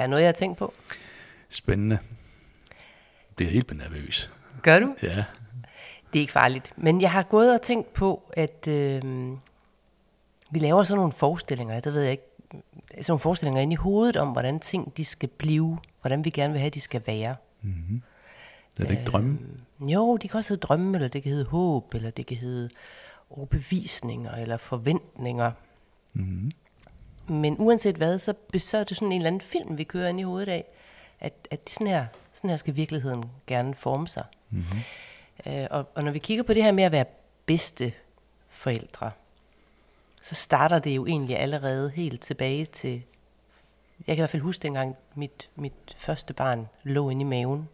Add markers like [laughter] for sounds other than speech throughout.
Der er noget, jeg har tænkt på. Spændende. Bliver helt nervøs. Gør du? Ja. Det er ikke farligt. Men jeg har gået og tænkt på, at øh, vi laver sådan nogle forestillinger, det ved jeg ikke, sådan nogle forestillinger inde i hovedet om, hvordan ting de skal blive, hvordan vi gerne vil have, de skal være. Mm-hmm. Er det ikke drømme? Øh, jo, de kan også hedde drømme, eller det kan hedde håb, eller det kan hedde overbevisninger, eller forventninger. Mm-hmm. Men uanset hvad, så, så er det sådan en eller anden film, vi kører ind i hovedet af, at, at sådan, her, sådan her skal virkeligheden gerne forme sig. Mm-hmm. Øh, og, og når vi kigger på det her med at være bedste forældre, så starter det jo egentlig allerede helt tilbage til, jeg kan i hvert fald huske dengang mit, mit første barn lå inde i maven.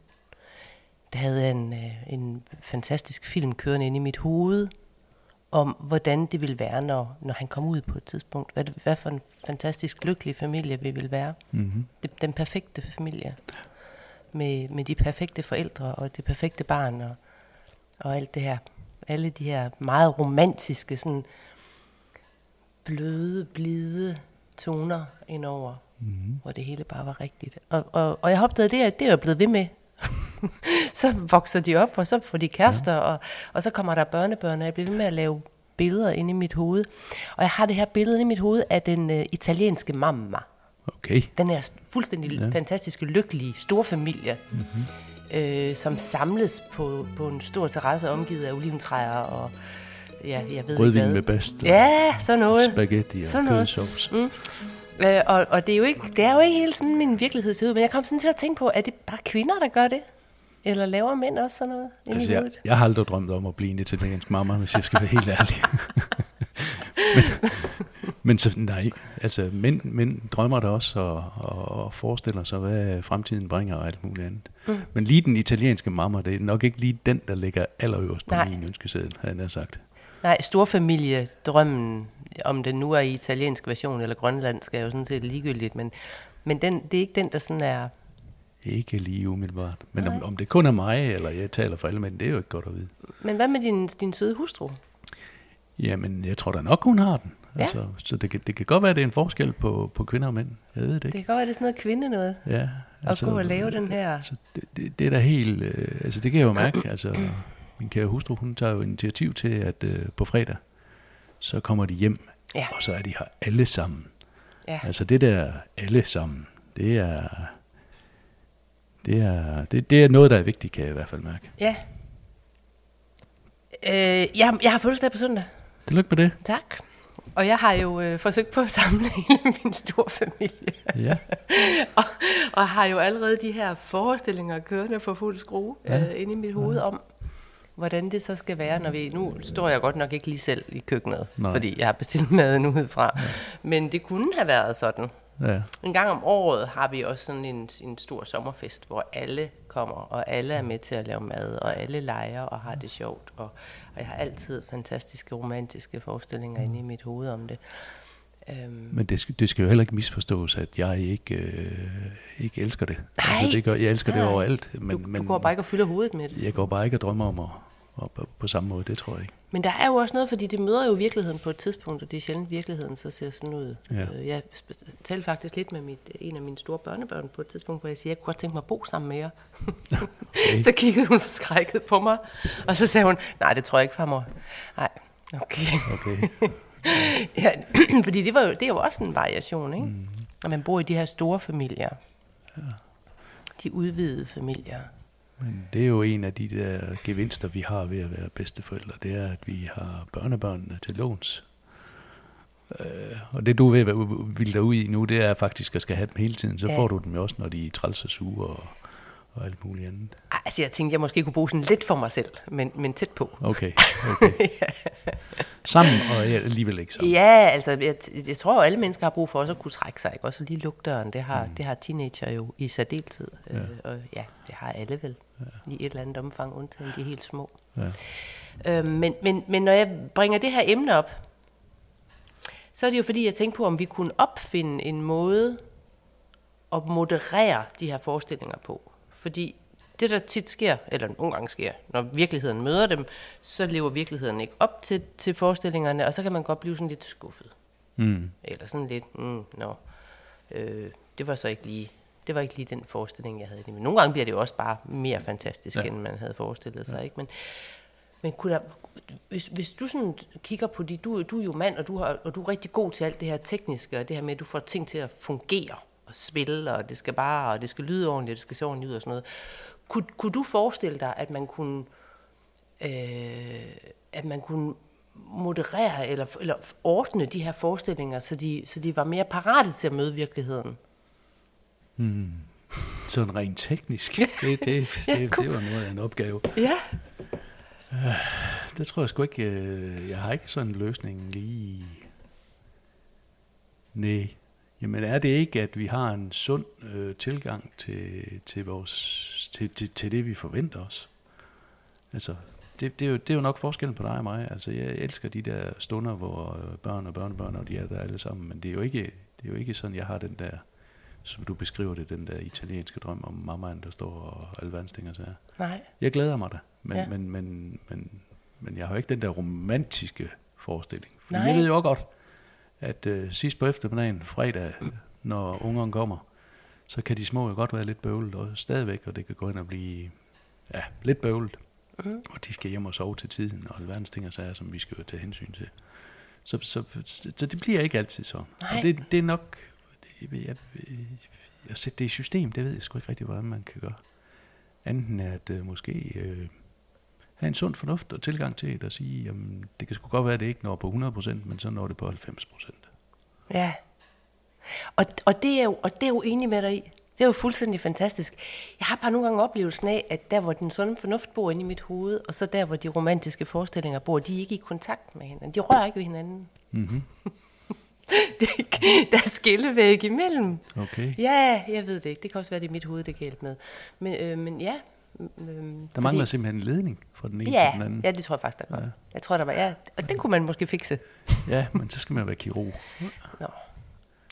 Der havde jeg en, øh, en fantastisk film kørende inde i mit hoved, om hvordan det ville være, når, når han kom ud på et tidspunkt. Hvad, hvad for en fantastisk lykkelig familie vi ville være. Mm-hmm. Det, den perfekte familie. Med, med de perfekte forældre og det perfekte barn og, og alt det her. Alle de her meget romantiske, sådan bløde, blide toner indover, mm-hmm. hvor det hele bare var rigtigt. Og, og, og jeg opdagede, det er, det er jeg blevet ved med. [laughs] så vokser de op, og så får de kærester, ja. og, og så kommer der børnebørn, og jeg bliver ved med at lave billeder inde i mit hoved. Og jeg har det her billede inde i mit hoved af den uh, italienske mamma. Okay. Den er fuldstændig ja. fantastiske, lykkelige storfamilie, mm-hmm. øh, som samles på, på en stor terrasse omgivet af oliventræer og ja, jeg ved Rødvin ikke hvad. med bast. Ja, sådan noget. Spaghetti og sådan kødsovs. Mm. Øh, og, og det er jo ikke det er jo ikke helt sådan min virkelighed ser ud, men jeg kom sådan til at tænke på, er det bare kvinder der gør det? Eller laver mænd også sådan noget altså, jeg, jeg har aldrig drømt om at blive en italiensk mamma, hvis jeg skal være helt ærlig. men, men så, nej, altså mænd, mænd drømmer der også og, og, og forestiller sig, hvad fremtiden bringer og alt muligt andet. Mm. Men lige den italienske mamma, det er nok ikke lige den, der ligger allerøverst på nej. min ønskeseddel, har jeg sagt. Nej, storfamiliedrømmen, om den nu er i italiensk version eller grønlandsk, er jo sådan set ligegyldigt, men, men den, det er ikke den, der sådan er... Ikke lige umiddelbart. Men om, om det kun er mig, eller jeg taler for alle mænd, det er jo ikke godt at vide. Men hvad med din, din søde hustru? Jamen, jeg tror da nok, hun har den. Ja. Altså, så det kan, det kan godt være, at det er en forskel på, på kvinder og mænd. Jeg ved det ikke. Det kan godt være, at det er sådan noget kvinde noget. Ja. Altså, at gå og lave den her... Altså, det, det, det er da helt... Øh, altså, det kan jeg jo mærke. Altså, min kære hustru, hun tager jo initiativ til, at øh, på fredag, så kommer de hjem, ja. og så er de her alle sammen. Ja. Altså det der alle sammen, det er, det er, det, det er noget, der er vigtigt, kan jeg i hvert fald mærke. Ja. Øh, jeg, jeg har fødselsdag på søndag. Tillykke med det. Tak. Og jeg har jo øh, forsøgt på at samle [laughs] hele min store familie. Ja. [laughs] og, og har jo allerede de her forestillinger kørende for fuld skrue ja. øh, inde i mit hoved ja. om, hvordan det så skal være, når vi... Nu står jeg godt nok ikke lige selv i køkkenet, Nej. fordi jeg har bestilt [laughs] maden udefra. Ja. Men det kunne have været sådan. Ja. En gang om året har vi også sådan en, en stor sommerfest, hvor alle kommer, og alle er med til at lave mad, og alle leger og har det sjovt. Og, og jeg har altid fantastiske romantiske forestillinger inde i mit hoved om det. Um, Men det skal, det skal jo heller ikke misforstås, at jeg ikke, øh, ikke elsker det. Nej. Altså, det gør, jeg elsker Nej. det overalt. Men, du, men, du går bare ikke og fylder hovedet med det. Jeg går bare ikke og drømmer om at, at, på, på samme måde, det tror jeg ikke. Men der er jo også noget, fordi det møder jo virkeligheden på et tidspunkt, og det er sjældent virkeligheden, så ser sådan ud. Ja. Jeg talte faktisk lidt med mit, en af mine store børnebørn på et tidspunkt, hvor jeg siger, jeg kunne godt tænke mig at bo sammen med jer. Okay. [laughs] så kiggede hun forskrækket på mig, og så sagde hun, nej, det tror jeg ikke, farmor. Nej, okay. okay. [laughs] ja, [clears throat] fordi det, var jo, det er jo også en variation, ikke? Mm. At man bor i de her store familier. Ja. De udvidede familier. Men det er jo en af de der gevinster, vi har ved at være bedsteforældre. Det er, at vi har børnebørnene til låns. Øh, og det du at vil dig ud i nu, det er faktisk at skal have dem hele tiden. Så ja. får du dem jo også, når de er træls og sure og, og alt muligt andet. Altså jeg tænkte, jeg måske kunne bruge sådan lidt for mig selv, men, men tæt på. Okay, okay. [laughs] ja. Sammen og alligevel ikke sammen. Ja, altså jeg, jeg tror, alle mennesker har brug for også at kunne trække sig. Ikke? Også lige lukke døren, det har, mm. det har teenager jo i særdeltid. Ja. Øh, og ja, det har alle vel ja. i et eller andet omfang, undtagen de helt små. Ja. Øh, men, men, men når jeg bringer det her emne op, så er det jo fordi, jeg tænker på, om vi kunne opfinde en måde at moderere de her forestillinger på. Fordi det, der tit sker, eller nogle gange sker, når virkeligheden møder dem, så lever virkeligheden ikke op til, til forestillingerne, og så kan man godt blive sådan lidt skuffet. Mm. Eller sådan lidt, mm, no, øh, det var så ikke lige det var ikke lige den forestilling, jeg havde. Men nogle gange bliver det jo også bare mere fantastisk, Ja. ja. end man havde forestillet sig. Ikke? Men, men kunne der, hvis, hvis du sådan kigger på det, du, du er jo mand, og du, har, og du er rigtig god til alt det her tekniske, og det her med, at du får ting til at fungere og spille, og det skal bare, og det skal lyde ordentligt, og det skal se ordentligt ud og sådan noget. Kunne, kunne du forestille dig, at man kunne, øh, at man kunne moderere eller, eller ordne de her forestillinger, så de, så de var mere parate til at møde virkeligheden? Sådan rent teknisk. Det, det, det, [laughs] det, det var noget af en opgave. Ja. Det tror jeg sgu ikke. øh, Jeg har ikke sådan en løsning lige... Nej. Jamen er det ikke, at vi har en sund øh, tilgang til, til, vores, til, til, til det, vi forventer os? Altså, det, det, er jo, det er jo nok forskellen på dig og mig. Altså, jeg elsker de der stunder, hvor øh, børn og børnebørn, og de er der alle sammen. Men det er jo ikke, det er jo ikke sådan, jeg har den der, som du beskriver det, den der italienske drøm om mammaen, der står og alverdens ting og sager. Nej. Jeg glæder mig da, men, ja. Men, men, men, men jeg har jo ikke den der romantiske forestilling. For Nej. jeg ved jo også godt, at øh, sidst på eftermiddagen, fredag, når ungerne kommer, så kan de små jo godt være lidt bøvlet, og stadigvæk, og det kan gå ind og blive ja, lidt bøvlet. Mm. Og de skal hjem og sove til tiden, og alverdens ting og sager, som vi skal jo tage hensyn til. Så, så, så, så det bliver ikke altid sådan. Nej. Og det, det er nok... Det, jeg, jeg, at sætte det i system, det ved jeg sgu ikke rigtig, hvordan man kan gøre. Anden er at øh, måske øh, have en sund fornuft og tilgang til det, og sige, jamen, det kan sgu godt være, at det ikke når på 100%, men så når det på 90%. Ja. Og, og, det er jo, og det er jo enig med dig i. Det er jo fuldstændig fantastisk. Jeg har bare nogle gange oplevelsen af, at der, hvor den sunde fornuft bor inde i mit hoved, og så der, hvor de romantiske forestillinger bor, de er ikke i kontakt med hinanden. De rører ikke ved hinanden. [laughs] Mm-hmm. Er der er skillevæg imellem. Okay. Ja, jeg ved det ikke. Det kan også være, det er mit hoved, det er galt med. Men, øh, men ja. Øh, Der mangler simpelthen en ledning fra den ene til den ja, anden. ja, det tror jeg faktisk, der gør. Ja. Ja. Jeg tror, der var, ja, og den kunne man måske fikse. Ja, men så skal man være kirurg. Nå.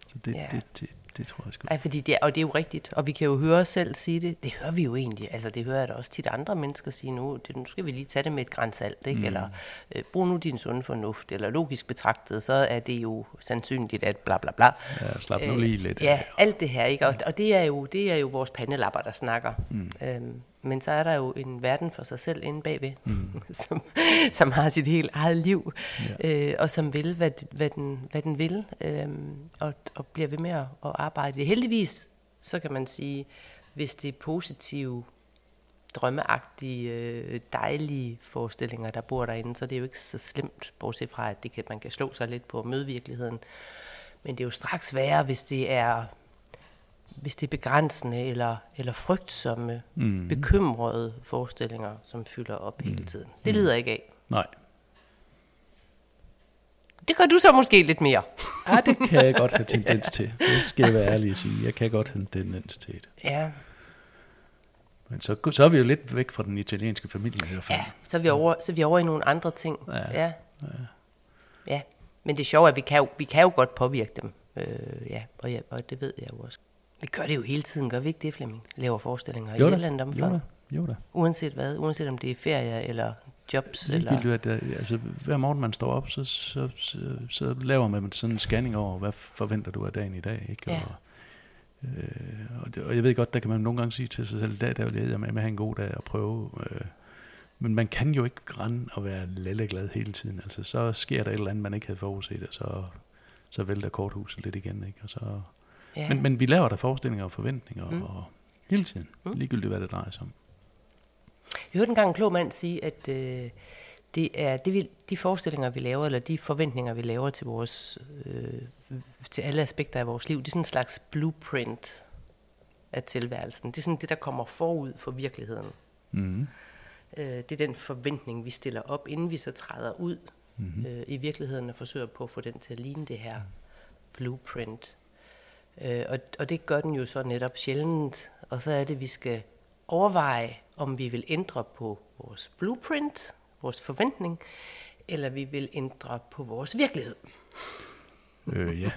Så det, Ja. det, det, det tror jeg sgu. Ej, fordi det er, og det er jo rigtigt, og vi kan jo høre os selv sige det. Det hører vi jo egentlig. Altså, det hører jeg da også tit andre mennesker sige nu. Det, nu skal vi lige tage det med et græns salt, ikke? Mm. Eller øh, brug nu din sunde fornuft. Eller logisk betragtet, så er det jo sandsynligt, at bla bla bla. Ja, slap nu lige lidt Øh, Ja, alt det her, ikke? Og, og det, er jo, det er jo vores pandelapper, der snakker. Mm. Øhm, men så er der jo en verden for sig selv inde bagved, mm. [laughs] som, som har sit helt eget liv, Ja. øh, og som vil, hvad, hvad, den, hvad den vil, øhm, og, og bliver ved med at, at arbejde. Heldigvis, så kan man sige, hvis det er positive, drømmeagtige, øh, dejlige forestillinger, der bor derinde, så det er jo ikke så slemt, bortset fra, at det kan, man kan slå sig lidt på at møde virkeligheden. Men det er jo straks værre, hvis det er hvis det er begrænsende eller, eller frygtsomme, Mm. bekymrede forestillinger, som fylder op mm. hele tiden. Det lider jeg ikke af. Nej. Det gør du så måske lidt mere. [laughs] Ja, det kan jeg godt have tendens til. Det skal jeg være ærlig at sige. Jeg kan godt have en tendens til det. Ja, Men så, så er vi jo lidt væk fra den italienske familie i hvert fald. ja så, er vi over, så er vi over i nogle andre ting. Ja. Ja. ja. ja. Men det sjove er, at vi kan jo, vi kan jo godt påvirke dem. Øh, ja, og, ja, og det ved jeg jo også. Vi gør det jo hele tiden, gør vi ikke det, Flemming? Laver forestillinger Jo i et eller andet jo omfang. da, jo da. Uanset hvad, uanset om det er ferie eller jobs. Eller, at, øh, altså, hver morgen man står op, så, så, så, så laver man sådan en scanning over, hvad forventer du af dagen i dag. Ikke? Ja. Og, øh, og, det, og jeg ved godt, der kan man nogle gange sige til sig selv, i dag der vil jeg med at have en god dag og prøve. Øh, men man kan jo ikke rende og være lalleglad hele tiden. Altså, så sker der et eller andet, man ikke havde forudset, og så, så vælter korthuset lidt igen. Ikke? Og så, ja. men, men vi laver der forestillinger og forventninger Mm. mm. og hele tiden, Mm. mm. ligegyldigt hvad det drejer sig om. Jeg hørte engang en klog mand sige, at øh, det er det, vi, de forestillinger, vi laver, eller de forventninger, vi laver til, vores, øh, til alle aspekter af vores liv, det er sådan en slags blueprint af tilværelsen. Det er sådan det, der kommer forud for virkeligheden. Mm. Øh, det er den forventning, vi stiller op, inden vi så træder ud Mm. øh, i virkeligheden og forsøger på at få den til at ligne det her blueprint. Øh, og, og det gør den jo så netop sjældent. Og så er det, vi skal overveje, om vi vil ændre på vores blueprint, vores forventning, eller vi vil ændre på vores virkelighed. Øh, ja.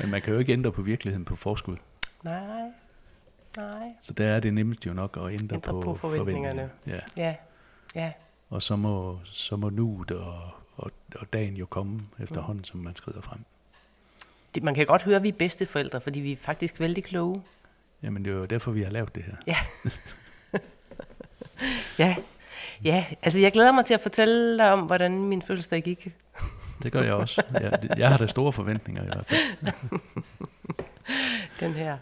Men man kan jo ikke ændre på virkeligheden på forskud. Nej, nej. Så der er det nemt jo nok at ændre, Ændre på, på forventningerne. forventningerne. Ja. Ja, ja, Og så må, så må nuet og, og, og dagen jo komme efterhånden, som man skrider frem. Det, man kan godt høre, at vi er bedste forældre, fordi vi er faktisk vældig kloge. Jamen, det er jo derfor, vi har lavet det her. Ja. [laughs] ja. Ja, altså jeg glæder mig til at fortælle dig om, hvordan min fødselsdag gik. [laughs] Det gør jeg også. Jeg, jeg har da store forventninger i hvert fald. [laughs] Den her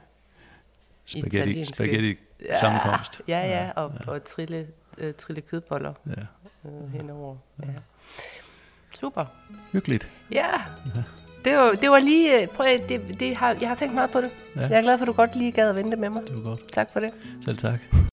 Spaghetti, italienske- spaghetti sammenkomst. Ja, ja, og, og trille, øh, trille kødboller Ja. øh, henover. Ja. Super. Hyggeligt. Ja, det var, det var lige... øh, Prøv det, det har, jeg har tænkt meget på det. Ja. Jeg er glad for, at du godt lige gad at vente med mig. Det var godt. Tak for det. Selv tak.